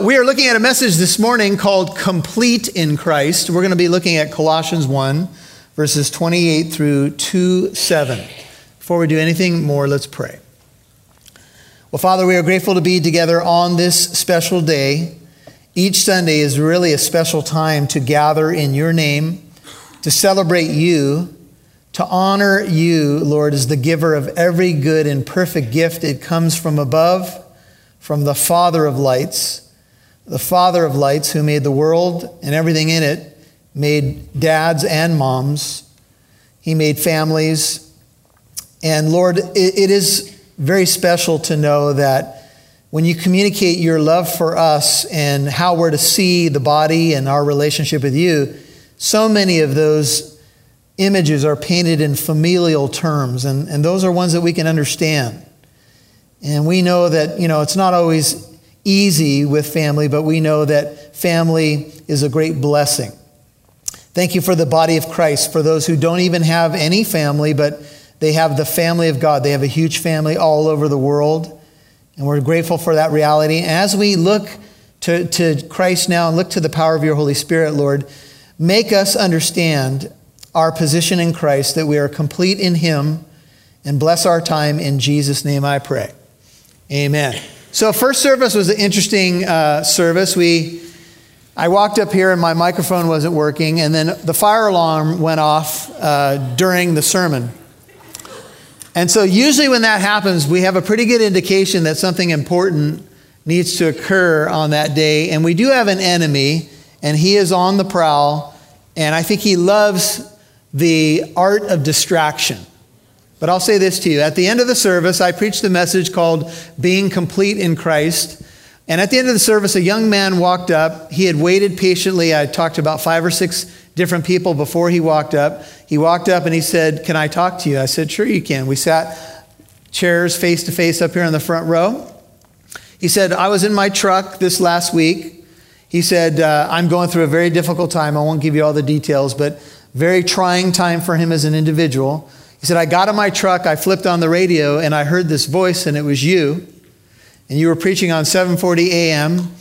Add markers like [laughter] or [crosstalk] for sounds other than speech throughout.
We are looking at a message this morning called Complete in Christ. We're going to be looking at Colossians 1, verses 28 through 2 7. Before we do anything more, let's pray. Well, Father, we are grateful to be together on this special day. Each Sunday is really a special time to gather in your name, to celebrate you, to honor you, Lord, as the giver of every good and perfect gift. It comes from above, from the Father of lights the Father of lights, who made the world and everything in it, made dads and moms. He made families. And Lord, it is very special to know that when you communicate your love for us and how we're to see the body and our relationship with you, so many of those images are painted in familial terms, and, and those are ones that we can understand. And we know that, you know, it's not always easy with family, but we know that family is a great blessing. Thank you for the body of Christ, for those who don't even have any family, but they have the family of God. They have a huge family all over the world. And we're grateful for that reality. As we look to, to Christ now and look to the power of your Holy Spirit, Lord, make us understand our position in Christ, that we are complete in Him, and bless our time. In Jesus' name I pray. Amen. So, first service was an interesting uh, service. We, I walked up here and my microphone wasn't working, and then the fire alarm went off uh, during the sermon. And so, usually when that happens, we have a pretty good indication that something important needs to occur on that day. And we do have an enemy, and he is on the prowl, and I think he loves the art of distraction. But I'll say this to you. At the end of the service, I preached a message called Being Complete in Christ. And at the end of the service, a young man walked up. He had waited patiently. I talked to about five or six different people before he walked up. He walked up and he said, Can I talk to you? I said, Sure, you can. We sat chairs face to face up here in the front row. He said, I was in my truck this last week. He said, uh, I'm going through a very difficult time. I won't give you all the details, but very trying time for him as an individual. He said, I got in my truck, I flipped on the radio, and I heard this voice, and it was you. And you were preaching on 7:40 a.m.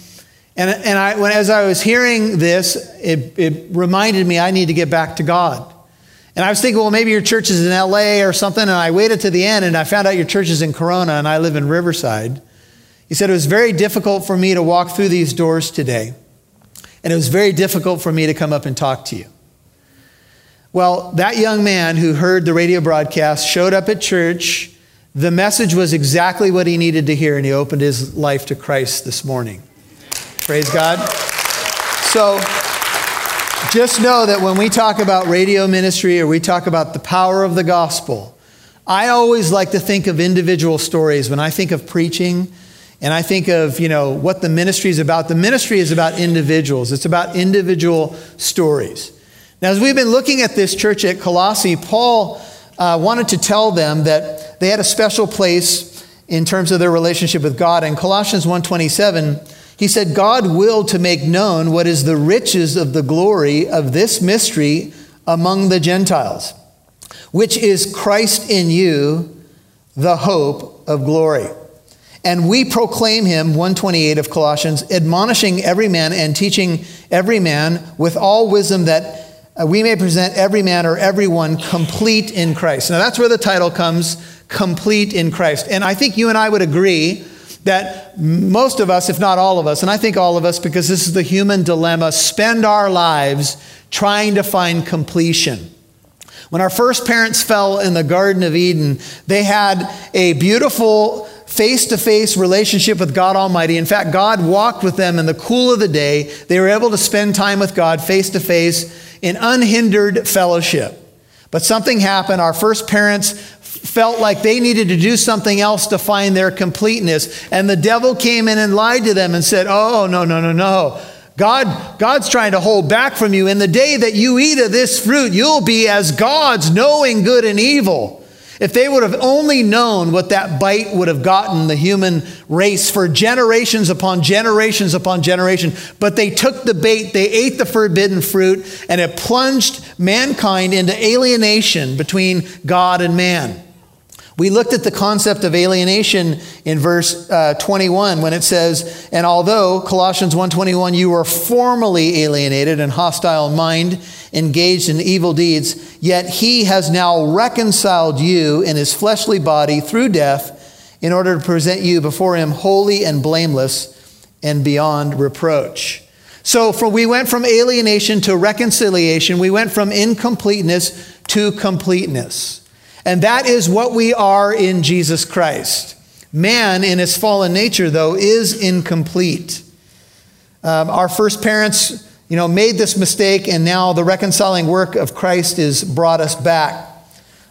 And, and I, when, as I was hearing this, it, it reminded me I need to get back to God. And I was thinking, well, maybe your church is in LA or something. And I waited to the end, and I found out your church is in Corona, and I live in Riverside. He said, it was very difficult for me to walk through these doors today. And it was very difficult for me to come up and talk to you. Well, that young man who heard the radio broadcast showed up at church. The message was exactly what he needed to hear, and he opened his life to Christ this morning. Praise God. So, just know that when we talk about radio ministry or we talk about the power of the gospel, I always like to think of individual stories when I think of preaching and I think of, you know, what the ministry is about. The ministry is about individuals. It's about individual stories. Now, as we've been looking at this church at Colossae, Paul uh, wanted to tell them that they had a special place in terms of their relationship with God. In Colossians 1:27, he said, "God willed to make known what is the riches of the glory of this mystery among the Gentiles, which is Christ in you, the hope of glory." And we proclaim him, 128 of Colossians, admonishing every man and teaching every man with all wisdom that Uh, we may present every man or everyone complete in Christ. Now, that's where the title comes complete in Christ. And I think you and I would agree that most of us, if not all of us, and I think all of us, because this is the human dilemma, spend our lives trying to find completion. When our first parents fell in the Garden of Eden, they had a beautiful face to face relationship with God Almighty. In fact, God walked with them in the cool of the day. They were able to spend time with God face to face in unhindered fellowship. But something happened. Our first parents felt like they needed to do something else to find their completeness. And the devil came in and lied to them and said, Oh, no, no, no, no. God, God's trying to hold back from you. In the day that you eat of this fruit, you'll be as gods, knowing good and evil. If they would have only known what that bite would have gotten the human race for generations upon generations upon generation, but they took the bait, they ate the forbidden fruit, and it plunged mankind into alienation between God and man. We looked at the concept of alienation in verse uh, 21 when it says, "And although Colossians 1:21 you were formerly alienated and hostile in mind, engaged in evil deeds, yet he has now reconciled you in his fleshly body through death in order to present you before him holy and blameless and beyond reproach." So from, we went from alienation to reconciliation. We went from incompleteness to completeness. And that is what we are in Jesus Christ. Man, in his fallen nature, though, is incomplete. Um, our first parents, you know, made this mistake, and now the reconciling work of Christ has brought us back.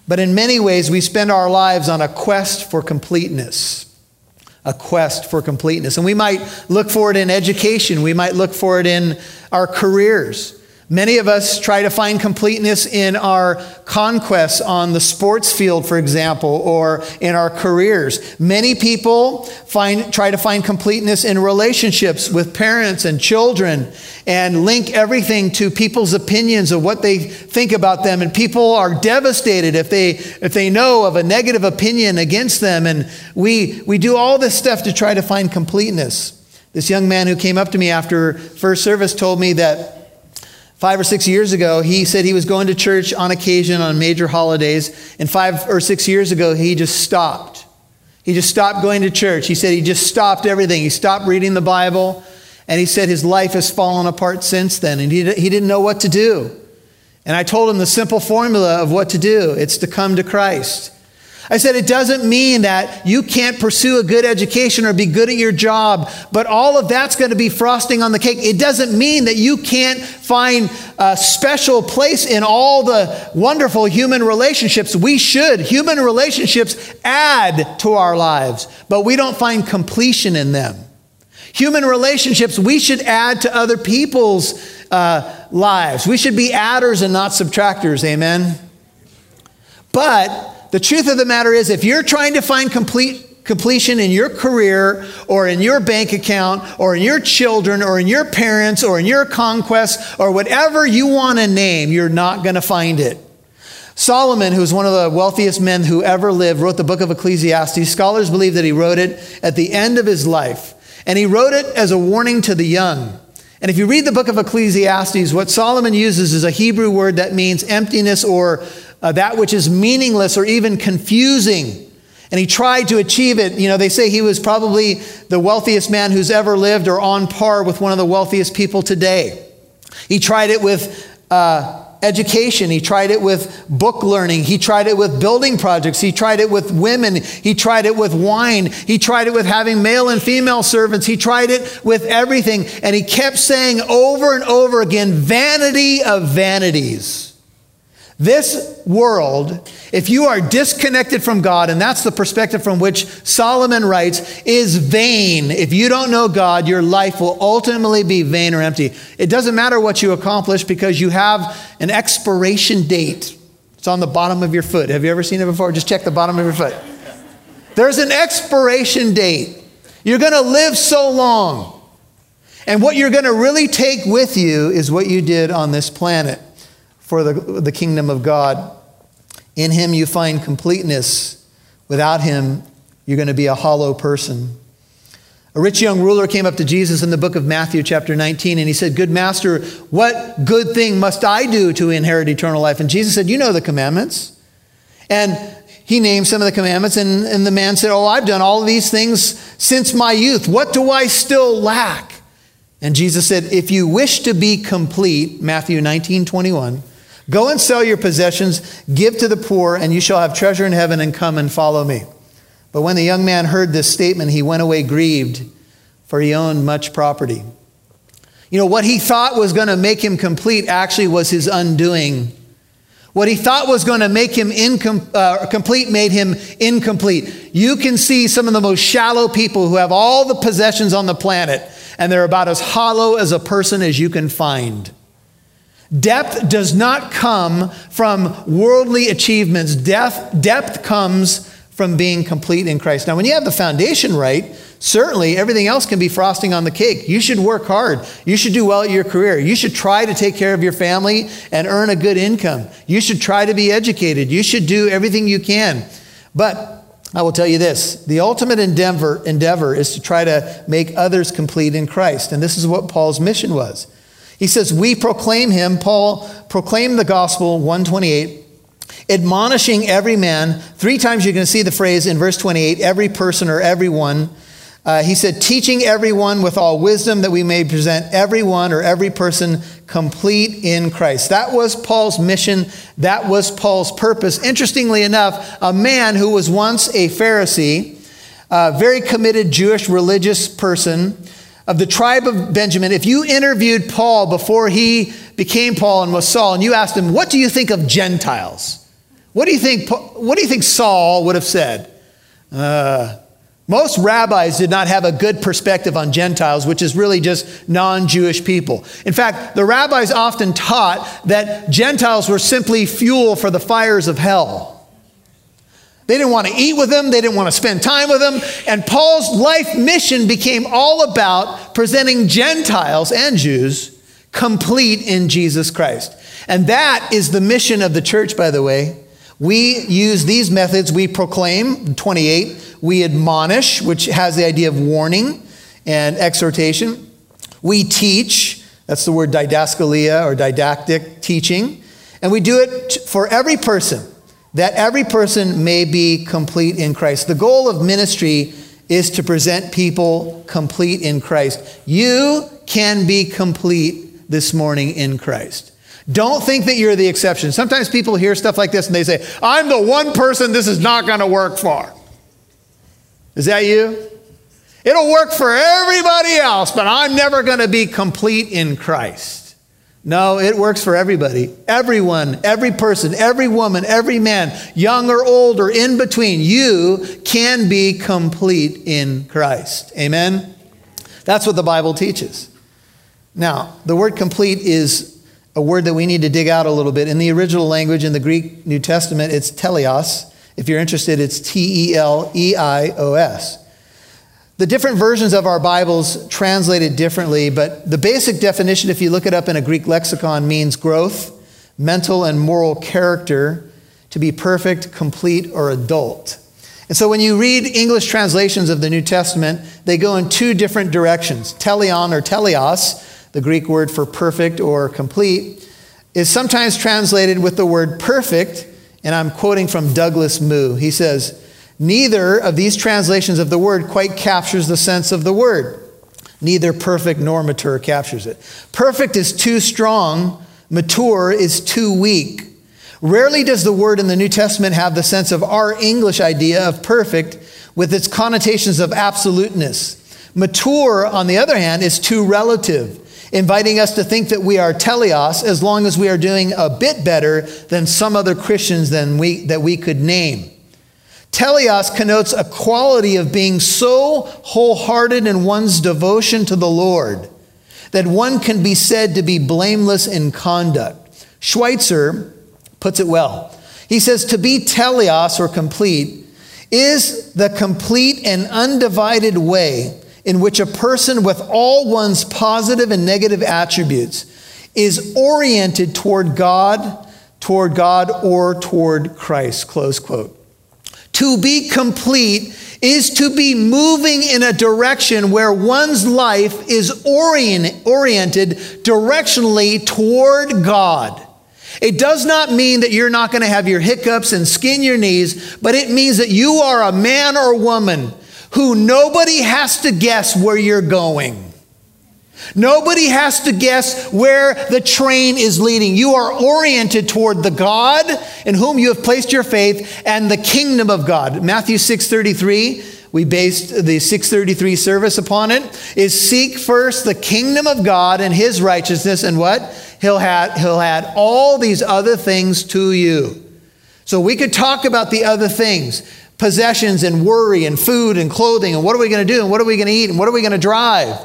But in many ways, we spend our lives on a quest for completeness. A quest for completeness. And we might look for it in education, we might look for it in our careers. Many of us try to find completeness in our conquests on the sports field, for example, or in our careers. Many people find, try to find completeness in relationships with parents and children and link everything to people's opinions of what they think about them. And people are devastated if they, if they know of a negative opinion against them. And we, we do all this stuff to try to find completeness. This young man who came up to me after first service told me that Five or six years ago, he said he was going to church on occasion on major holidays. And five or six years ago, he just stopped. He just stopped going to church. He said he just stopped everything. He stopped reading the Bible. And he said his life has fallen apart since then. And he, he didn't know what to do. And I told him the simple formula of what to do it's to come to Christ. I said it doesn't mean that you can't pursue a good education or be good at your job, but all of that's going to be frosting on the cake. It doesn't mean that you can't find a special place in all the wonderful human relationships. We should. Human relationships add to our lives, but we don't find completion in them. Human relationships, we should add to other people's uh, lives. We should be adders and not subtractors. Amen. But the truth of the matter is, if you're trying to find complete completion in your career or in your bank account or in your children or in your parents or in your conquests or whatever you want to name, you're not going to find it. Solomon, who's one of the wealthiest men who ever lived, wrote the book of Ecclesiastes. Scholars believe that he wrote it at the end of his life. And he wrote it as a warning to the young. And if you read the book of Ecclesiastes, what Solomon uses is a Hebrew word that means emptiness or uh, that which is meaningless or even confusing. And he tried to achieve it. You know, they say he was probably the wealthiest man who's ever lived or on par with one of the wealthiest people today. He tried it with uh, education. He tried it with book learning. He tried it with building projects. He tried it with women. He tried it with wine. He tried it with having male and female servants. He tried it with everything. And he kept saying over and over again, vanity of vanities. This world, if you are disconnected from God, and that's the perspective from which Solomon writes, is vain. If you don't know God, your life will ultimately be vain or empty. It doesn't matter what you accomplish because you have an expiration date. It's on the bottom of your foot. Have you ever seen it before? Just check the bottom of your foot. There's an expiration date. You're going to live so long. And what you're going to really take with you is what you did on this planet for the, the kingdom of God. In him you find completeness. Without him, you're going to be a hollow person. A rich young ruler came up to Jesus in the book of Matthew, chapter 19, and he said, Good master, what good thing must I do to inherit eternal life? And Jesus said, You know the commandments. And he named some of the commandments, and, and the man said, Oh, I've done all these things since my youth. What do I still lack? And Jesus said, If you wish to be complete, Matthew 19, 21, Go and sell your possessions, give to the poor, and you shall have treasure in heaven, and come and follow me. But when the young man heard this statement, he went away grieved, for he owned much property. You know, what he thought was going to make him complete actually was his undoing. What he thought was going to make him incom- uh, complete made him incomplete. You can see some of the most shallow people who have all the possessions on the planet, and they're about as hollow as a person as you can find. Depth does not come from worldly achievements. Depth, depth comes from being complete in Christ. Now, when you have the foundation right, certainly everything else can be frosting on the cake. You should work hard. You should do well at your career. You should try to take care of your family and earn a good income. You should try to be educated. You should do everything you can. But I will tell you this the ultimate endeavor, endeavor is to try to make others complete in Christ. And this is what Paul's mission was. He says, We proclaim him, Paul proclaimed the gospel, 128, admonishing every man. Three times you're going to see the phrase in verse 28 every person or everyone. Uh, he said, teaching everyone with all wisdom that we may present everyone or every person complete in Christ. That was Paul's mission. That was Paul's purpose. Interestingly enough, a man who was once a Pharisee, a very committed Jewish religious person of the tribe of Benjamin, if you interviewed Paul before he became Paul and was Saul, and you asked him, What do you think of Gentiles? What do you think, what do you think Saul would have said? Uh, most rabbis did not have a good perspective on Gentiles, which is really just non Jewish people. In fact, the rabbis often taught that Gentiles were simply fuel for the fires of hell. They didn't want to eat with them, they didn't want to spend time with them. And Paul's life mission became all about presenting Gentiles and Jews complete in Jesus Christ. And that is the mission of the church, by the way. We use these methods. We proclaim, 28. We admonish, which has the idea of warning and exhortation. We teach, that's the word didaskalia or didactic teaching. And we do it for every person, that every person may be complete in Christ. The goal of ministry is to present people complete in Christ. You can be complete this morning in Christ. Don't think that you're the exception. Sometimes people hear stuff like this and they say, I'm the one person this is not going to work for. Is that you? It'll work for everybody else, but I'm never going to be complete in Christ. No, it works for everybody. Everyone, every person, every woman, every man, young or old or in between, you can be complete in Christ. Amen? That's what the Bible teaches. Now, the word complete is a word that we need to dig out a little bit. In the original language, in the Greek New Testament, it's teleos. If you're interested, it's T E L E I O S. The different versions of our Bibles translate it differently, but the basic definition, if you look it up in a Greek lexicon, means growth, mental and moral character, to be perfect, complete, or adult. And so when you read English translations of the New Testament, they go in two different directions. Teleon or teleos the Greek word for perfect or complete, is sometimes translated with the word perfect, and I'm quoting from Douglas Moo. He says, Neither of these translations of the word quite captures the sense of the word. Neither perfect nor mature captures it. Perfect is too strong, mature is too weak. Rarely does the word in the New Testament have the sense of our English idea of perfect with its connotations of absoluteness. Mature, on the other hand, is too relative inviting us to think that we are teleos as long as we are doing a bit better than some other Christians than we, that we could name. Teleos connotes a quality of being so wholehearted in one's devotion to the Lord that one can be said to be blameless in conduct. Schweitzer puts it well. He says, To be teleos or complete is the complete and undivided way in which a person with all one's positive and negative attributes is oriented toward God, toward God or toward Christ, close quote. To be complete is to be moving in a direction where one's life is orient, oriented directionally toward God. It does not mean that you're not going to have your hiccups and skin your knees, but it means that you are a man or woman who nobody has to guess where you're going. Nobody has to guess where the train is leading. You are oriented toward the God in whom you have placed your faith and the kingdom of God. Matthew 6:33, we based the 633 service upon it, is seek first the kingdom of God and his righteousness and what? He'll add, he'll add all these other things to you. So we could talk about the other things possessions and worry and food and clothing and what are we going to do and what are we going to eat and what are we going to drive.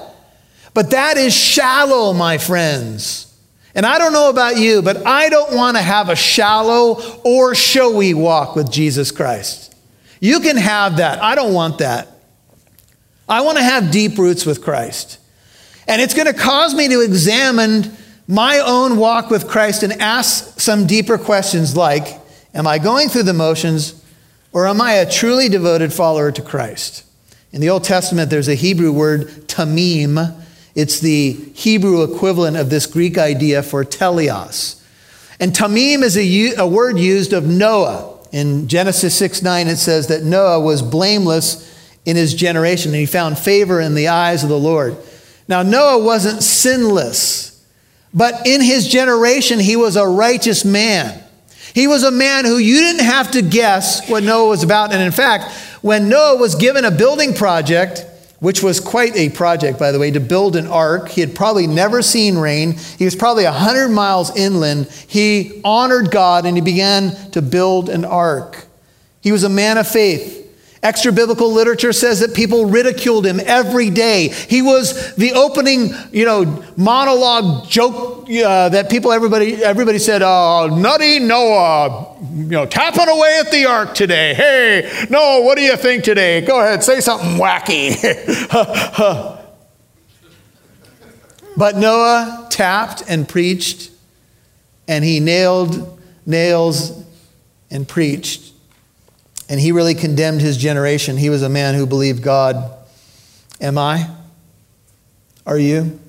But that is shallow, my friends. And I don't know about you, but I don't want to have a shallow or showy walk with Jesus Christ. You can have that. I don't want that. I want to have deep roots with Christ. And it's going to cause me to examine my own walk with Christ and ask some deeper questions like Am I going through the motions Or am I a truly devoted follower to Christ? In the Old Testament, there's a Hebrew word, tamim. It's the Hebrew equivalent of this Greek idea for teleos. And tamim is a, a word used of Noah. In Genesis 6 9, it says that Noah was blameless in his generation and he found favor in the eyes of the Lord. Now, Noah wasn't sinless, but in his generation, he was a righteous man. He was a man who you didn't have to guess what Noah was about. And in fact, when Noah was given a building project, which was quite a project, by the way, to build an ark. He had probably never seen rain. He was probably 100 miles inland. He honored God and he began to build an ark. He was a man of faith. Extra biblical literature says that people ridiculed him every day. He was the opening, you know, monologue joke uh, that people, everybody, everybody said, "Oh, nutty Noah, you know, tapping away at the ark today. Hey, Noah, what do you think today? Go ahead, say something wacky." [laughs] but Noah tapped and preached, and he nailed nails and preached and he really condemned his generation. He was a man who believed God. Am I? Are you?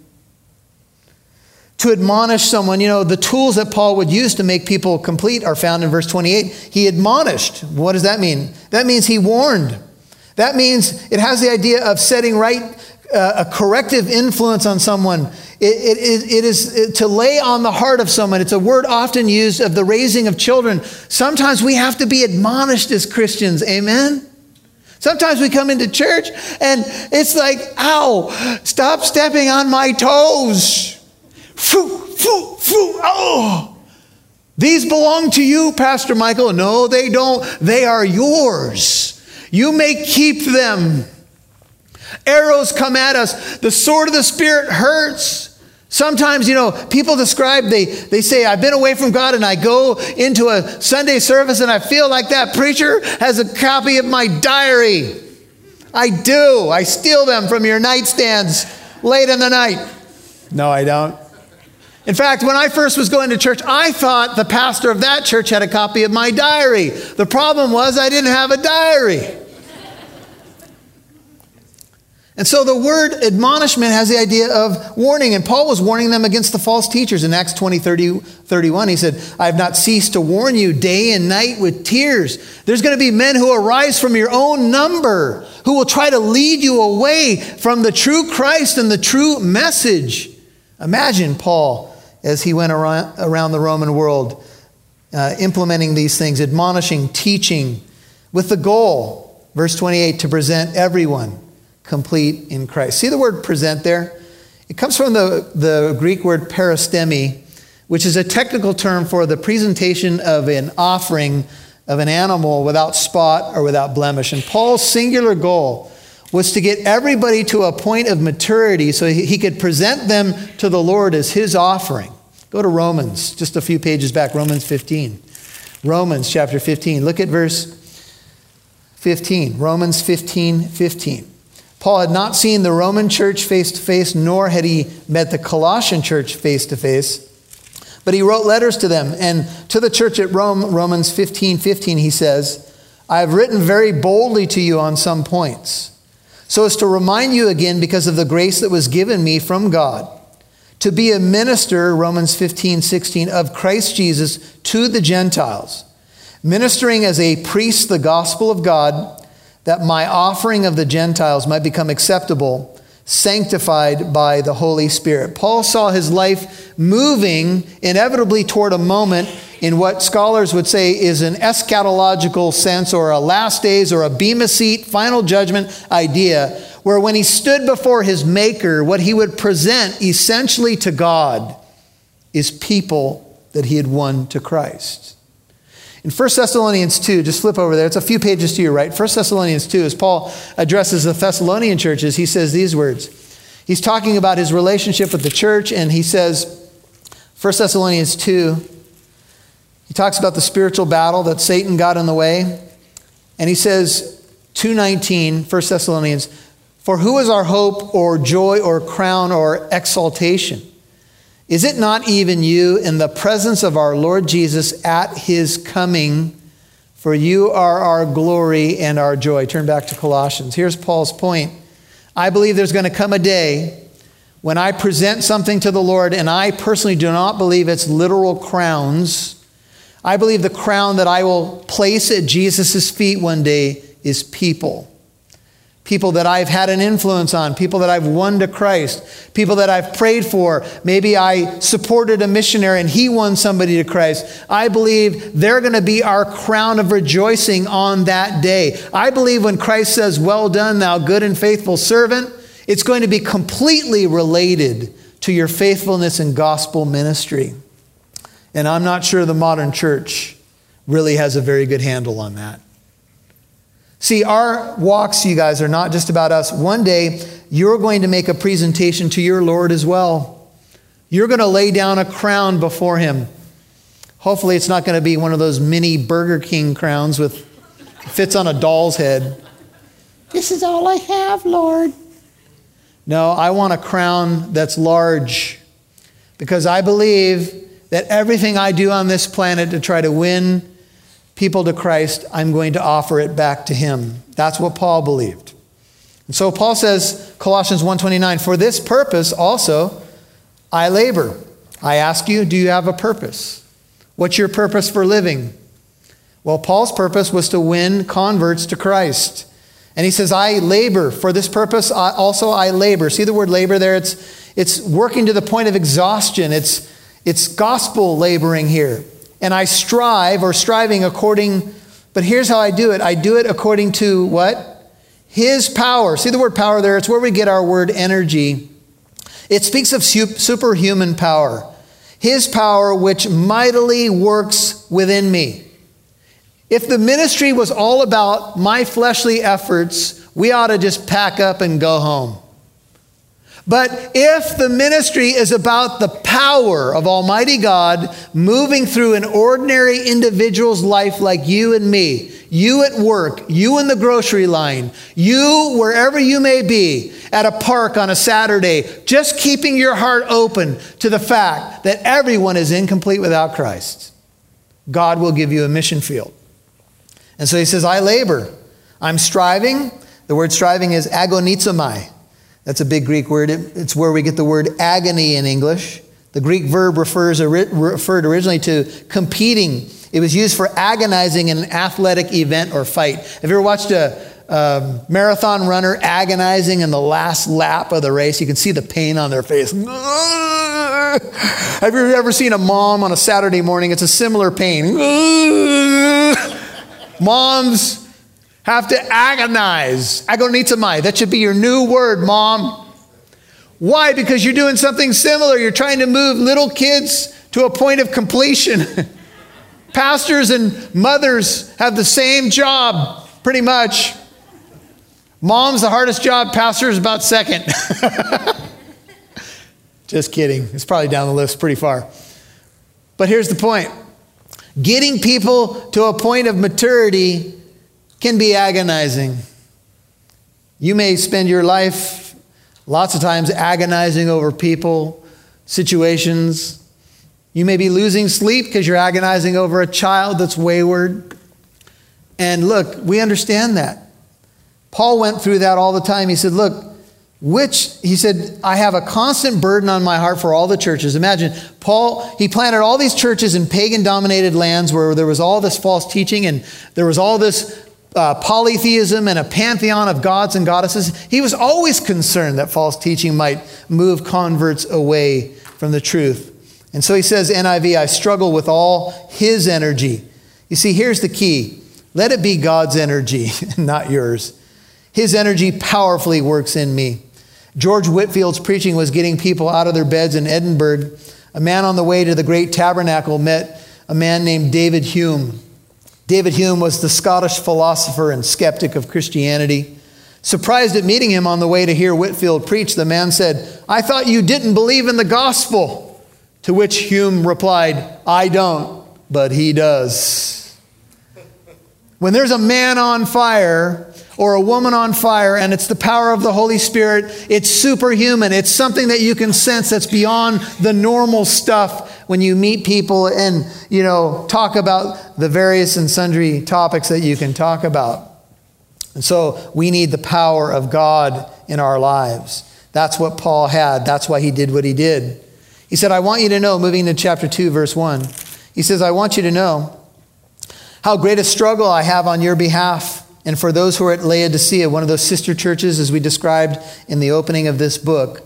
To admonish someone, you know, the tools that Paul would use to make people complete are found in verse 28. He admonished. What does that mean? That means he warned. That means it has the idea of setting right uh, a corrective influence on someone. It, it, it is to lay on the heart of someone. It's a word often used of the raising of children. Sometimes we have to be admonished as Christians. Amen? Sometimes we come into church and it's like, ow, stop stepping on my toes. Foo, foo, foo, oh. These belong to you, Pastor Michael. No, they don't. They are yours. You may keep them. Arrows come at us. The sword of the Spirit hurts. Sometimes, you know, people describe, they, they say, I've been away from God and I go into a Sunday service and I feel like that preacher has a copy of my diary. I do. I steal them from your nightstands late in the night. No, I don't. In fact, when I first was going to church, I thought the pastor of that church had a copy of my diary. The problem was I didn't have a diary. And so the word admonishment has the idea of warning. And Paul was warning them against the false teachers. In Acts 20, 30, 31, he said, I have not ceased to warn you day and night with tears. There's going to be men who arise from your own number who will try to lead you away from the true Christ and the true message. Imagine Paul as he went around, the Roman world uh, implementing these things, admonishing, teaching, with the goal, verse 28, to present everyone complete in Christ. See the word present there? It comes from the, the Greek word paristemi, which is a technical term for the presentation of an offering of an animal without spot or without blemish. And Paul's singular goal was to get everybody to a point of maturity so he could present them to the Lord as his offering. Go to Romans, just a few pages back, Romans 15. Romans chapter 15. Look at verse 15. Romans 15, 15. Paul had not seen the Roman church face to face, nor had he met the Colossian church face to face. But he wrote letters to them. And to the church at Rome, Romans 15 15, he says, I have written very boldly to you on some points, so as to remind you again, because of the grace that was given me from God, to be a minister, Romans 15 16, of Christ Jesus to the Gentiles, ministering as a priest the gospel of God that my offering of the Gentiles might become acceptable, sanctified by the Holy Spirit. Paul saw his life moving inevitably toward a moment in what scholars would say is an eschatological sense or a last days or a bema seat, final judgment idea, where when he stood before his Maker, what he would present essentially to God is people that he had won to Christ. In 1 Thessalonians 2, just flip over there, it's a few pages to your right. 1 Thessalonians 2, as Paul addresses the Thessalonian churches, he says these words. He's talking about his relationship with the church, and he says, 1 Thessalonians 2, he talks about the spiritual battle that Satan got in the way. And he says, 219, 1 Thessalonians, for who is our hope or joy or crown or exaltation? Is it not even you in the presence of our Lord Jesus at his coming for you are our glory and our joy. Turn back to Colossians. Here's Paul's point. I believe there's going to come a day when I present something to the Lord, and I personally do not believe it's literal crowns. I believe the crown that I will place at Jesus' feet one day is people people that I've had an influence on, people that I've won to Christ, people that I've prayed for. Maybe I supported a missionary and he won somebody to Christ. I believe they're going to be our crown of rejoicing on that day. I believe when Christ says, Well done, thou good and faithful servant, it's going to be completely related to your faithfulness in gospel ministry. And I'm not sure the modern church really has a very good handle on that. See, our walks, you guys, are not just about us. One day, you're going to make a presentation to your Lord as well. You're going to lay down a crown before Him. Hopefully, it's not going to be one of those mini Burger King crowns with fits on a doll's head. This is all I have, Lord. No, I want a crown that's large because I believe that everything I do on this planet to try to win people to Christ, I'm going to offer it back to him. That's what Paul believed. And so Paul says, Colossians 1:29, for this purpose also I labor. I ask you, do you have a purpose? What's your purpose for living? Well, Paul's purpose was to win converts to Christ. And he says, I labor. For this purpose, I, also I labor. See the word labor there? It's, it's working to the point of exhaustion. It's, it's gospel laboring here and I strive or striving according, but here's how I do it I do it according to what? His power. See the word power there? It's where we get our word energy. It speaks of superhuman power. His power, which mightily works within me. If the ministry was all about my fleshly efforts, we ought to just pack up and go home. But if the ministry is about the power of Almighty God moving through an ordinary individual's life like you and me, you at work, you in the grocery line, you wherever you may be, at a park on a Saturday, just keeping your heart open to the fact that everyone is incomplete without Christ, God will give you a mission field. And so he says, I labor. I'm striving. The word striving is agonizomai. That's a big Greek word. It's where we get the word agony in English. The Greek verb refers, referred originally to competing. It was used for agonizing in an athletic event or fight. Have you ever watched a, a marathon runner agonizing in the last lap of the race? You can see the pain on their face. [laughs] Have you ever seen a mom on a Saturday morning? It's a similar pain. [laughs] Moms have to agonize. Agonizomai. That should be your new word, mom. Why? Because you're doing something similar. You're trying to move little kids to a point of completion. [laughs] Pastors and mothers have the same job, pretty much. Mom's the hardest job, pastor is about second. [laughs] Just kidding. It's probably down the list pretty far. But here's the point getting people to a point of maturity can be agonizing. You may spend your life lots of times agonizing over people, situations. You may be losing sleep because you're agonizing over a child that's wayward. And look, we understand that. Paul went through that all the time. He said, Look, which, he said, I have a constant burden on my heart for all the churches. Imagine, Paul, he planted all these churches in pagan dominated lands where there was all this false teaching and there was all this uh, polytheism and a pantheon of gods and goddesses, he was always concerned that false teaching might move converts away from the truth. And so he says, NIV, I struggle with all his energy. You see, here's the key let it be God's energy, [laughs] not yours. His energy powerfully works in me. George Whitefield's preaching was getting people out of their beds in Edinburgh. A man on the way to the great tabernacle met a man named David Hume. David Hume was the Scottish philosopher and skeptic of Christianity. Surprised at meeting him on the way to hear Whitefield preach, the man said, I thought you didn't believe in the gospel. To which Hume replied, I don't, but he does. When there's a man on fire or a woman on fire and it's the power of the Holy Spirit, it's superhuman. It's something that you can sense that's beyond the normal stuff when you meet people and, you know, talk about the various and sundry topics that you can talk about. And so we need the power of God in our lives. That's what Paul had. That's why he did what he did. He said, I want you to know, moving to chapter 2, verse 1, he says, I want you to know how great a struggle I have on your behalf and for those who are at Laodicea, one of those sister churches as we described in the opening of this book.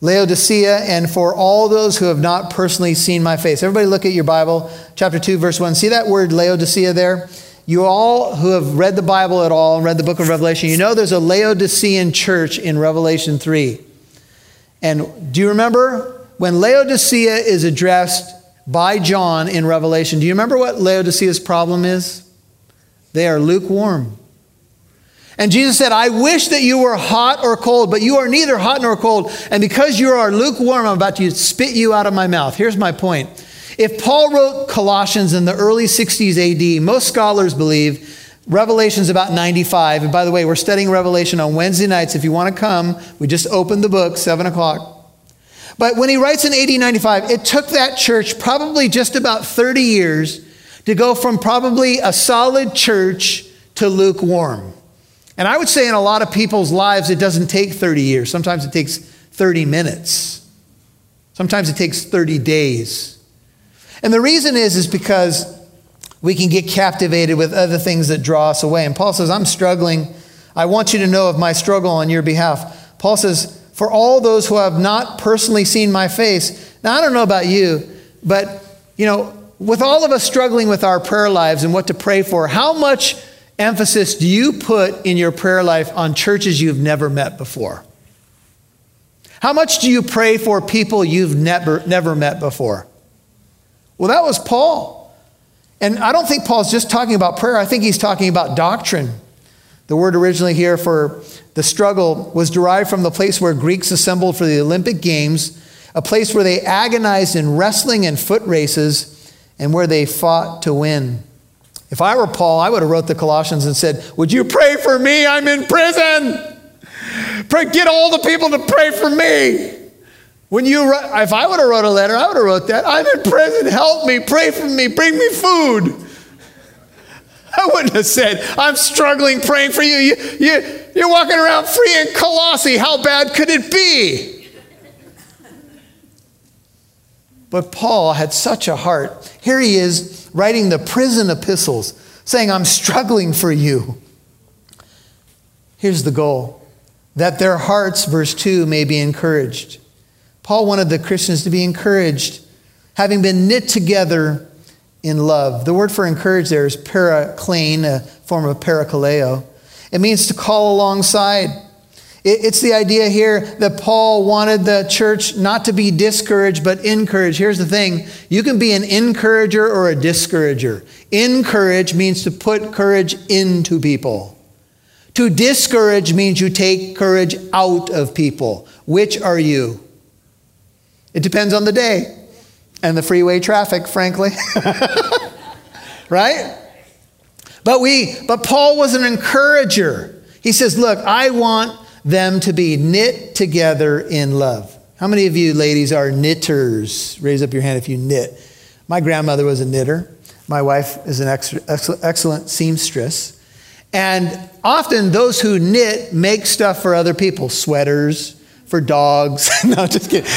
Laodicea, and for all those who have not personally seen my face. Everybody look at your Bible, chapter 2, verse 1. See that word Laodicea there? You all who have read the Bible at all and read the book of Revelation, you know there's a Laodicean church in Revelation 3. And do you remember when Laodicea is addressed by John in Revelation? Do you remember what Laodicea's problem is? They are lukewarm. And Jesus said, I wish that you were hot or cold, but you are neither hot nor cold. And because you are lukewarm, I'm about to spit you out of my mouth. Here's my point. If Paul wrote Colossians in the early 60s AD, most scholars believe Revelation's about 95. And by the way, we're studying Revelation on Wednesday nights. If you want to come, we just opened the book, 7 o'clock. But when he writes in AD 95, it took that church probably just about 30 years to go from probably a solid church to lukewarm. And I would say in a lot of people's lives, it doesn't take 30 years. Sometimes it takes 30 minutes. Sometimes it takes 30 days. And the reason is, is because we can get captivated with other things that draw us away. And Paul says, I'm struggling. I want you to know of my struggle on your behalf. Paul says, for all those who have not personally seen my face. Now, I don't know about you, but, you know, with all of us struggling with our prayer lives and what to pray for, how much emphasis do you put in your prayer life on churches you've never met before? How much do you pray for people you've never, never met before? Well, that was Paul. And I don't think Paul's just talking about prayer, I think he's talking about doctrine. The word originally here for the struggle was derived from the place where Greeks assembled for the Olympic Games, a place where they agonized in wrestling and foot races, and where they fought to win. If I were Paul, I would have wrote the Colossians and said, Would you pray for me? I'm in prison. Pray, get all the people to pray for me. When you, if I would have wrote a letter, I would have wrote that. I'm in prison. Help me. Pray for me. Bring me food. I wouldn't have said, I'm struggling praying for you. you, you you're walking around free in Colossae. How bad could it be? But Paul had such a heart. Here he is writing the prison epistles, saying, I'm struggling for you. Here's the goal that their hearts, verse 2, may be encouraged. Paul wanted the Christians to be encouraged, having been knit together in love. The word for encourage there is paraklane, a form of parakaleo. It means to call alongside. It's the idea here that Paul wanted the church not to be discouraged, but encouraged. Here's the thing you can be an encourager or a discourager. Encourage means to put courage into people. To discourage means you take courage out of people. Which are you? It depends on the day and the freeway traffic, frankly. [laughs] right? But we but Paul was an encourager. He says, "Look, I want them to be knit together in love." How many of you ladies are knitters? Raise up your hand if you knit. My grandmother was a knitter. My wife is an excellent seamstress. And often those who knit make stuff for other people, sweaters for dogs. [laughs] no, just kidding.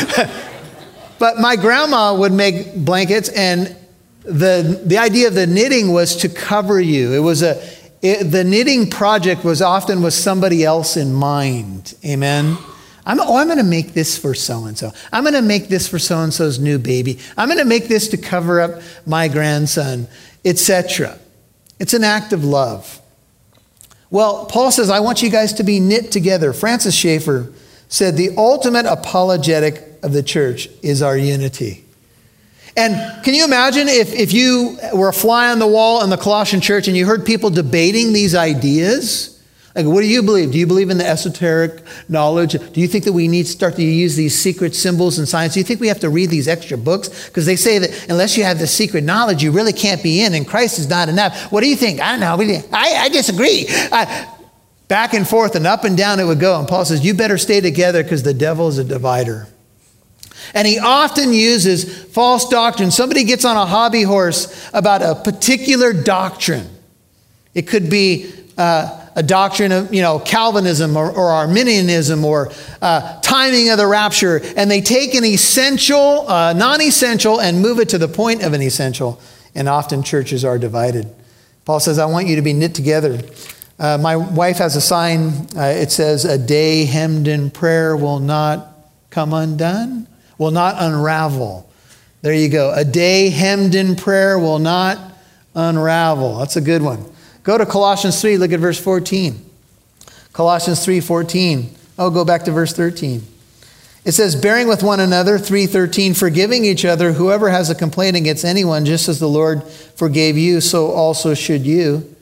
But my grandma would make blankets, and the, the idea of the knitting was to cover you. It was a, it, the knitting project was often with somebody else in mind. Amen. I'm, oh, I'm going to make this for so and so. I'm going to make this for so and so's new baby. I'm going to make this to cover up my grandson, etc. It's an act of love. Well, Paul says, I want you guys to be knit together. Francis Schaeffer said, The ultimate apologetic of the church is our unity. And can you imagine if, if you were a fly on the wall in the Colossian church and you heard people debating these ideas? Like, what do you believe? Do you believe in the esoteric knowledge? Do you think that we need to start to use these secret symbols in science? Do you think we have to read these extra books? Because they say that unless you have the secret knowledge, you really can't be in, and Christ is not enough. What do you think? I don't know. I, I disagree. Uh, back and forth and up and down it would go. And Paul says, You better stay together because the devil is a divider. And he often uses false doctrine. Somebody gets on a hobby horse about a particular doctrine. It could be uh, a doctrine of, you know, Calvinism or, or Arminianism or uh, timing of the rapture, and they take an essential, uh, non essential, and move it to the point of an essential. And often churches are divided. Paul says, I want you to be knit together. Uh, my wife has a sign. Uh, it says, A day hemmed in prayer will not come undone, will not unravel. There you go. A day hemmed in prayer will not unravel. That's a good one. Go to Colossians 3, look at verse 14. Colossians 3 14. Oh, go back to verse 13. It says, bearing with one another, 313, forgiving each other, whoever has a complaint against anyone, just as the Lord forgave you, so also should you.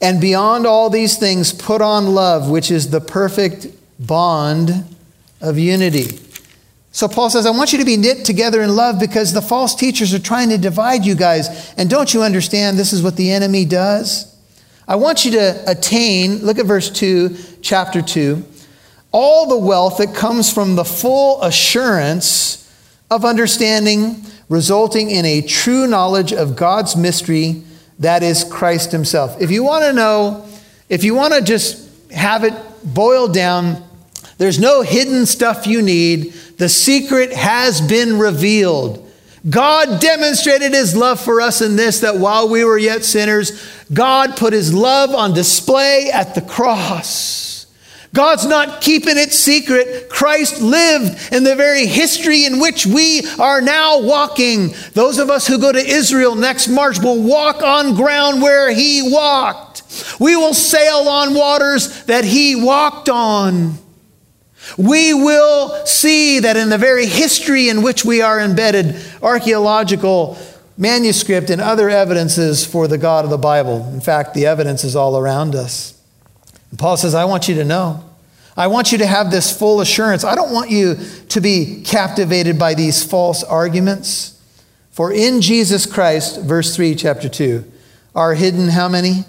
And beyond all these things, put on love, which is the perfect bond of unity. So Paul says, I want you to be knit together in love because the false teachers are trying to divide you guys. And don't you understand this is what the enemy does? I want you to attain, look at verse 2, chapter 2, all the wealth that comes from the full assurance of understanding, resulting in a true knowledge of God's mystery, that is Christ Himself. If you want to know, if you want to just have it boiled down, there's no hidden stuff you need. The secret has been revealed. God demonstrated his love for us in this that while we were yet sinners, God put his love on display at the cross. God's not keeping it secret. Christ lived in the very history in which we are now walking. Those of us who go to Israel next March will walk on ground where he walked. We will sail on waters that he walked on. We will see that in the very history in which we are embedded, archaeological manuscript and other evidences for the God of the Bible. In fact, the evidence is all around us. And Paul says, I want you to know. I want you to have this full assurance. I don't want you to be captivated by these false arguments. For in Jesus Christ, verse 3, chapter 2, are hidden how many?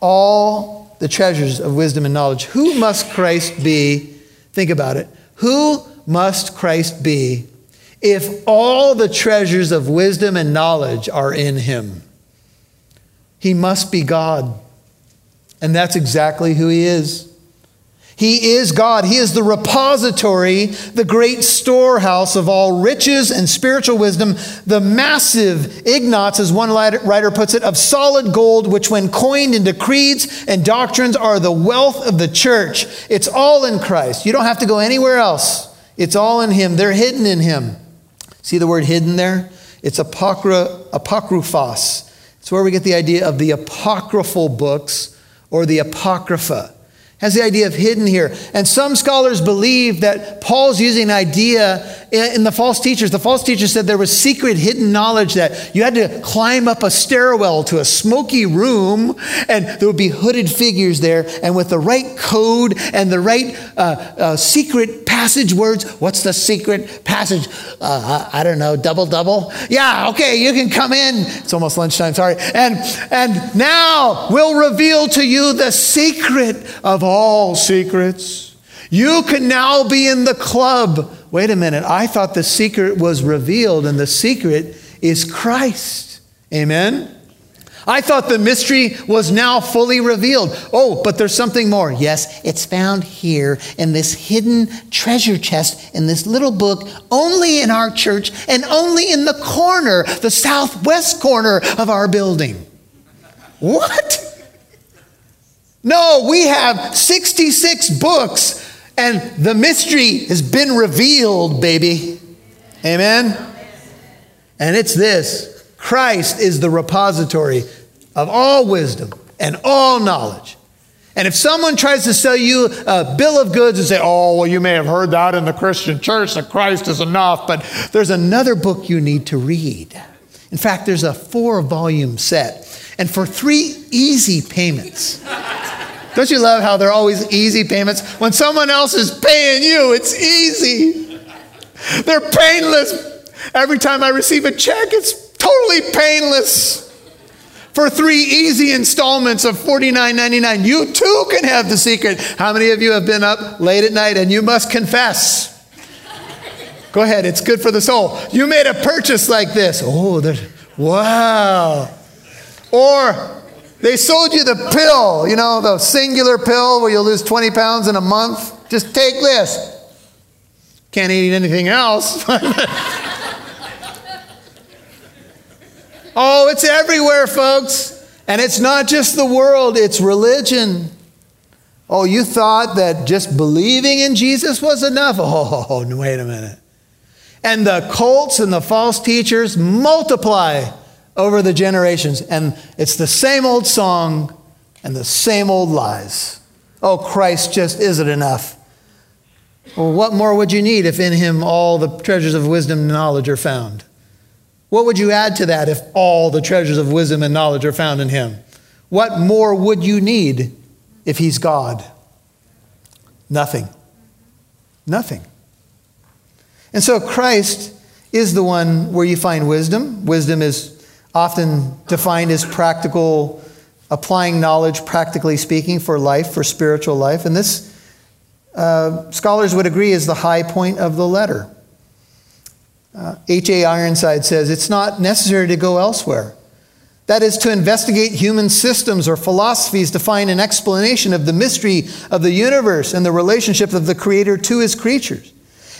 All the treasures of wisdom and knowledge. Who must Christ be Think about it. Who must Christ be if all the treasures of wisdom and knowledge are in him? He must be God. And that's exactly who he is. He is God. He is the repository, the great storehouse of all riches and spiritual wisdom, the massive ignats, as one writer puts it, of solid gold, which, when coined into creeds and doctrines, are the wealth of the church. It's all in Christ. You don't have to go anywhere else. It's all in Him. They're hidden in Him. See the word hidden there? It's apocry- apocryphos. It's where we get the idea of the apocryphal books or the apocrypha has the idea of hidden here. And some scholars believe that Paul's using an idea in the false teachers. The false teachers said there was secret hidden knowledge that you had to climb up a stairwell to a smoky room and there would be hooded figures there. And with the right code and the right uh, uh, secret passage words, what's the secret passage? Uh, I don't know, double double? Yeah, okay, you can come in. It's almost lunchtime, sorry. And, and now we'll reveal to you the secret of all secrets. You can now be in the club. Wait a minute, I thought the secret was revealed, and the secret is Christ. Amen? I thought the mystery was now fully revealed. Oh, but there's something more. Yes, it's found here in this hidden treasure chest in this little book, only in our church and only in the corner, the southwest corner of our building. What? No, we have 66 books and the mystery has been revealed, baby. Amen? And it's this Christ is the repository of all wisdom and all knowledge. And if someone tries to sell you a bill of goods and say, oh, well, you may have heard that in the Christian church that Christ is enough, but there's another book you need to read. In fact, there's a four volume set. And for three easy payments, don't you love how they're always easy payments? When someone else is paying you, it's easy. They're painless. Every time I receive a check, it's totally painless. For three easy installments of $49.99, you too can have the secret. How many of you have been up late at night and you must confess? Go ahead, it's good for the soul. You made a purchase like this. Oh, wow. Or they sold you the pill, you know, the singular pill where you'll lose 20 pounds in a month. Just take this. Can't eat anything else. [laughs] oh, it's everywhere, folks. And it's not just the world, it's religion. Oh, you thought that just believing in Jesus was enough? [laughs] Oh, wait a minute. And the cults and the false teachers multiply over the generations. And it's the same old song and the same old lies. Oh, Christ just isn't enough. Well, what more would you need if in him all the treasures of wisdom and knowledge are found? What would you add to that if all the treasures of wisdom and knowledge are found in him? What more would you need if he's God? Nothing. Nothing. And so Christ is the one where you find wisdom. Wisdom is often defined as practical, applying knowledge, practically speaking, for life, for spiritual life. And this, uh, scholars would agree, is the high point of the letter. H.A. Uh, Ironside says it's not necessary to go elsewhere. That is, to investigate human systems or philosophies to find an explanation of the mystery of the universe and the relationship of the Creator to his creatures.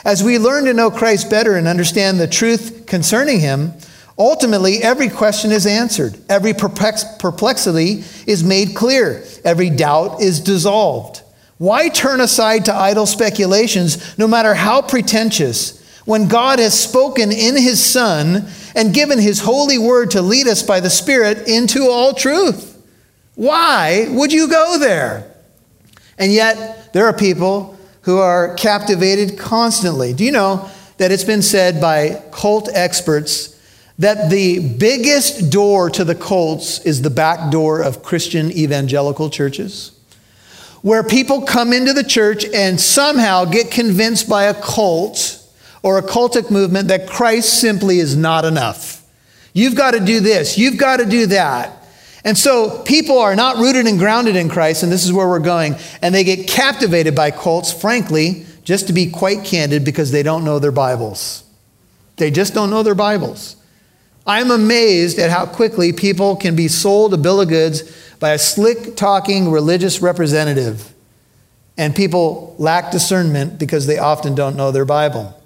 As we learn to know Christ better and understand the truth concerning him, ultimately every question is answered, every perplexity is made clear, every doubt is dissolved. Why turn aside to idle speculations, no matter how pretentious, when God has spoken in his Son and given his holy word to lead us by the Spirit into all truth? Why would you go there? And yet, there are people who are captivated constantly. Do you know that it's been said by cult experts that the biggest door to the cults is the back door of Christian evangelical churches? Where people come into the church and somehow get convinced by a cult or a cultic movement that Christ simply is not enough. You've got to do this, you've got to do that. And so people are not rooted and grounded in Christ, and this is where we're going, and they get captivated by cults, frankly, just to be quite candid, because they don't know their Bibles. They just don't know their Bibles. I'm amazed at how quickly people can be sold a bill of goods by a slick talking religious representative. And people lack discernment because they often don't know their Bible.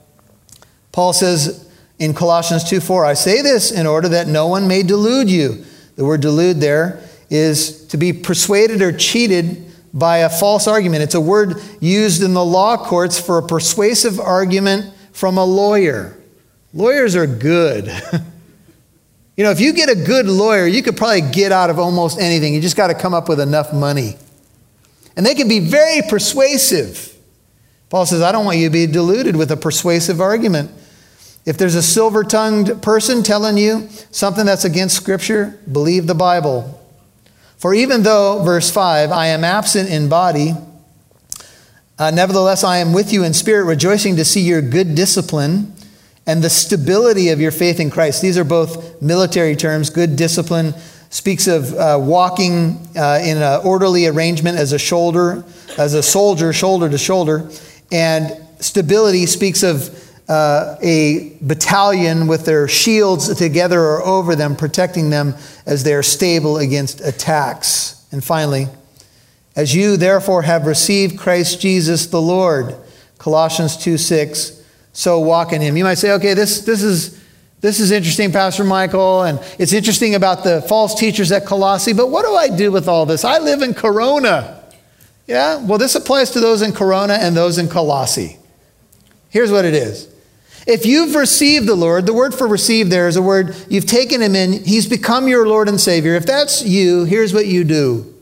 Paul says in Colossians 2 4, I say this in order that no one may delude you. The word delude there is to be persuaded or cheated by a false argument. It's a word used in the law courts for a persuasive argument from a lawyer. Lawyers are good. [laughs] you know, if you get a good lawyer, you could probably get out of almost anything. You just got to come up with enough money. And they can be very persuasive. Paul says, I don't want you to be deluded with a persuasive argument. If there's a silver tongued person telling you something that's against Scripture, believe the Bible. For even though, verse 5, I am absent in body, uh, nevertheless I am with you in spirit, rejoicing to see your good discipline and the stability of your faith in Christ. These are both military terms. Good discipline speaks of uh, walking uh, in an orderly arrangement as a shoulder, as a soldier, shoulder to shoulder. And stability speaks of uh, a battalion with their shields together or over them, protecting them as they are stable against attacks. And finally, as you therefore have received Christ Jesus the Lord, Colossians 2 6, so walk in him. You might say, okay, this, this, is, this is interesting, Pastor Michael, and it's interesting about the false teachers at Colossae, but what do I do with all this? I live in Corona. Yeah, well, this applies to those in Corona and those in Colossae. Here's what it is if you've received the Lord, the word for receive there is a word, you've taken him in, he's become your Lord and Savior. If that's you, here's what you do.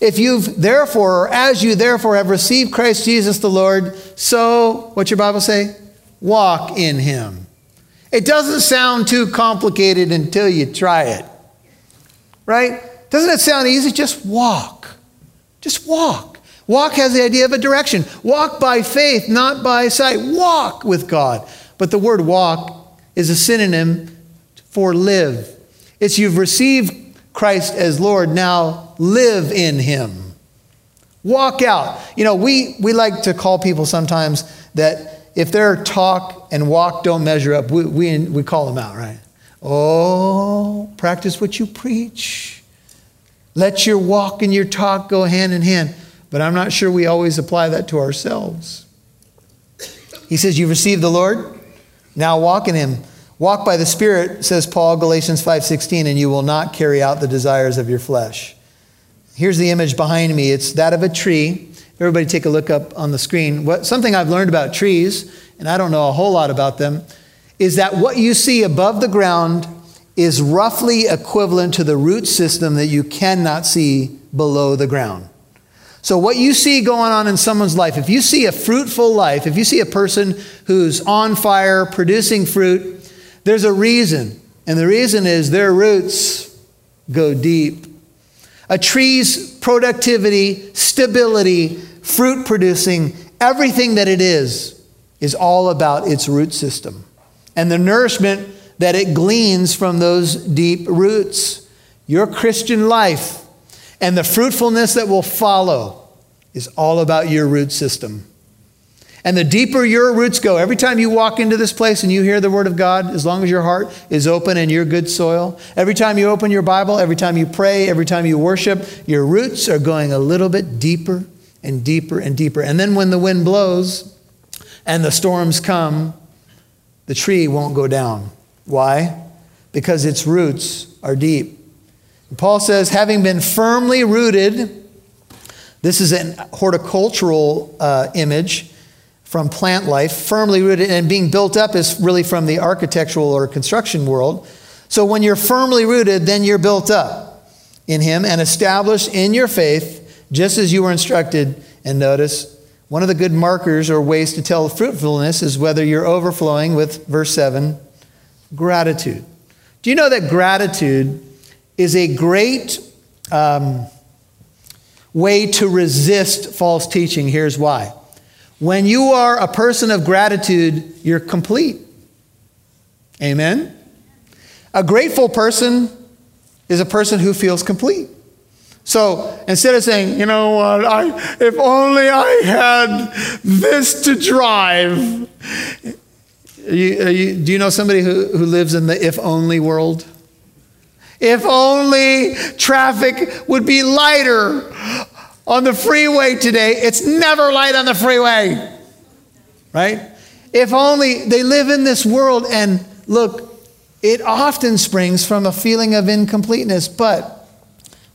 If you've therefore, or as you therefore have received Christ Jesus the Lord, so, what's your Bible say? Walk in him. It doesn't sound too complicated until you try it. Right? Doesn't it sound easy? Just walk. Just walk. Walk has the idea of a direction. Walk by faith, not by sight. Walk with God. But the word walk is a synonym for live. It's you've received Christ as Lord, now live in Him. Walk out. You know, we, we like to call people sometimes that if their talk and walk don't measure up, we, we, we call them out, right? Oh, practice what you preach. Let your walk and your talk go hand in hand. But I'm not sure we always apply that to ourselves. He says, You've received the Lord, now walk in him. Walk by the Spirit, says Paul, Galatians 5:16, and you will not carry out the desires of your flesh. Here's the image behind me. It's that of a tree. Everybody take a look up on the screen. What, something I've learned about trees, and I don't know a whole lot about them, is that what you see above the ground is roughly equivalent to the root system that you cannot see below the ground. So, what you see going on in someone's life, if you see a fruitful life, if you see a person who's on fire, producing fruit, there's a reason. And the reason is their roots go deep. A tree's productivity, stability, fruit producing, everything that it is, is all about its root system and the nourishment that it gleans from those deep roots. Your Christian life and the fruitfulness that will follow is all about your root system. And the deeper your roots go, every time you walk into this place and you hear the word of God, as long as your heart is open and you're good soil, every time you open your Bible, every time you pray, every time you worship, your roots are going a little bit deeper and deeper and deeper. And then when the wind blows and the storms come, the tree won't go down. Why? Because its roots are deep. Paul says, having been firmly rooted, this is an horticultural uh, image from plant life, firmly rooted, and being built up is really from the architectural or construction world. So when you're firmly rooted, then you're built up in Him and established in your faith, just as you were instructed. And notice, one of the good markers or ways to tell fruitfulness is whether you're overflowing with, verse 7, gratitude. Do you know that gratitude is a great um, way to resist false teaching? Here's why. When you are a person of gratitude, you're complete. Amen? A grateful person is a person who feels complete. So instead of saying, you know what, I, if only I had this to drive. You, uh, you, do you know somebody who, who lives in the if only world? If only traffic would be lighter on the freeway today. It's never light on the freeway, right? If only they live in this world and look, it often springs from a feeling of incompleteness, but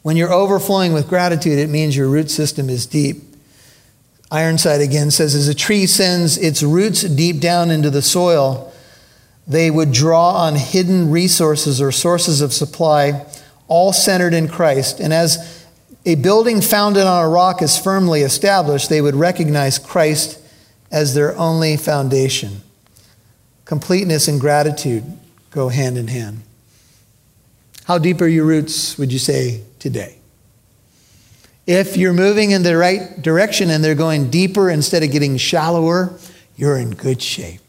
when you're overflowing with gratitude, it means your root system is deep. Ironside again says, as a tree sends its roots deep down into the soil, they would draw on hidden resources or sources of supply, all centered in Christ. And as a building founded on a rock is firmly established, they would recognize Christ as their only foundation. Completeness and gratitude go hand in hand. How deep are your roots, would you say, today? If you're moving in the right direction and they're going deeper instead of getting shallower, you're in good shape.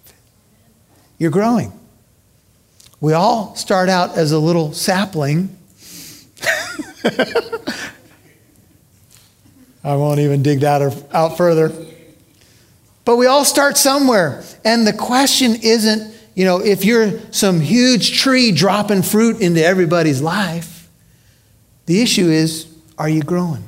You're growing. We all start out as a little sapling. [laughs] I won't even dig that out further. But we all start somewhere. And the question isn't, you know, if you're some huge tree dropping fruit into everybody's life, the issue is, are you growing?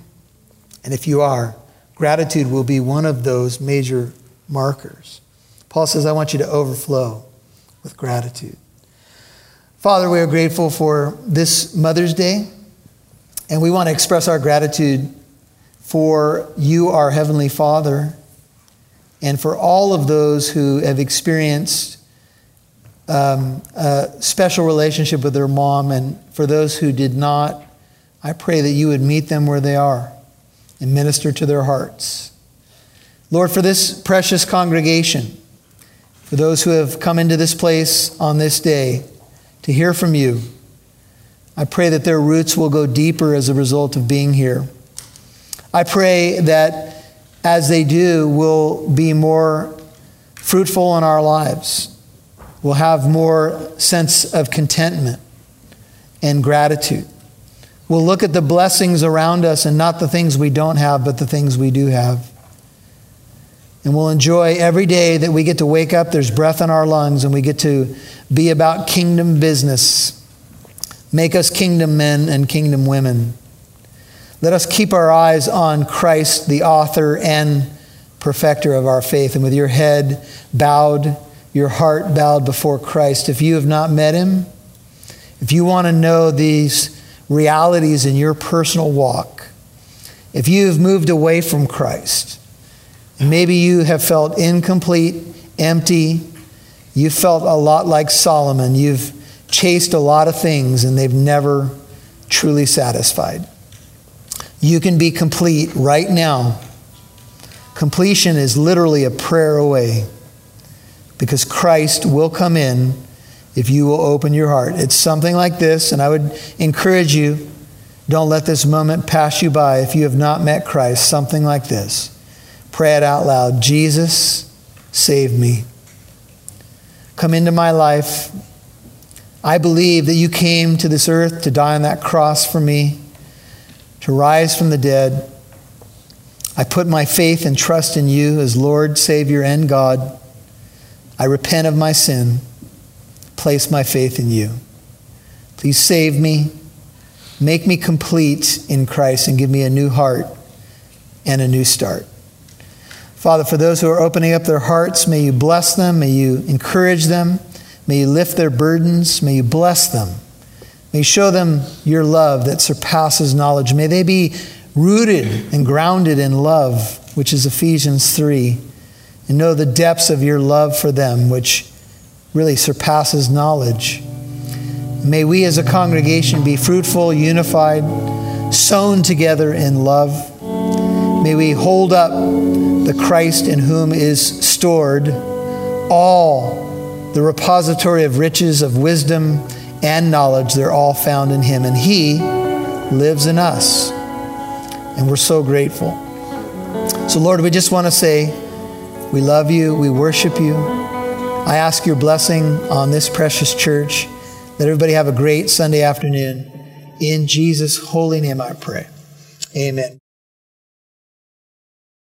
And if you are, gratitude will be one of those major markers. Paul says, I want you to overflow with gratitude. Father, we are grateful for this Mother's Day, and we want to express our gratitude for you, our Heavenly Father, and for all of those who have experienced um, a special relationship with their mom, and for those who did not, I pray that you would meet them where they are and minister to their hearts. Lord, for this precious congregation, for those who have come into this place on this day to hear from you, I pray that their roots will go deeper as a result of being here. I pray that as they do, we'll be more fruitful in our lives will have more sense of contentment and gratitude. We'll look at the blessings around us and not the things we don't have, but the things we do have. And we'll enjoy every day that we get to wake up, there's breath in our lungs, and we get to be about kingdom business. Make us kingdom men and kingdom women. Let us keep our eyes on Christ, the author and perfecter of our faith. And with your head bowed, your heart bowed before Christ, if you have not met him, if you want to know these realities in your personal walk, if you have moved away from Christ, maybe you have felt incomplete, empty, you felt a lot like Solomon. You've chased a lot of things and they've never truly satisfied. You can be complete right now. Completion is literally a prayer away because Christ will come in if you will open your heart. It's something like this, and I would encourage you don't let this moment pass you by if you have not met Christ. Something like this. Pray it out loud Jesus, save me. Come into my life. I believe that you came to this earth to die on that cross for me, to rise from the dead. I put my faith and trust in you as Lord, Savior, and God. I repent of my sin, place my faith in you. Please save me, make me complete in Christ, and give me a new heart and a new start. Father, for those who are opening up their hearts, may you bless them, may you encourage them, may you lift their burdens, may you bless them. May you show them your love that surpasses knowledge. May they be rooted and grounded in love, which is Ephesians 3, and know the depths of your love for them, which really surpasses knowledge. May we as a congregation be fruitful, unified, sown together in love. May we hold up the Christ in whom is stored all the repository of riches, of wisdom, and knowledge. They're all found in Him. And He lives in us. And we're so grateful. So, Lord, we just want to say we love you, we worship you. I ask your blessing on this precious church. Let everybody have a great Sunday afternoon. In Jesus' holy name, I pray. Amen.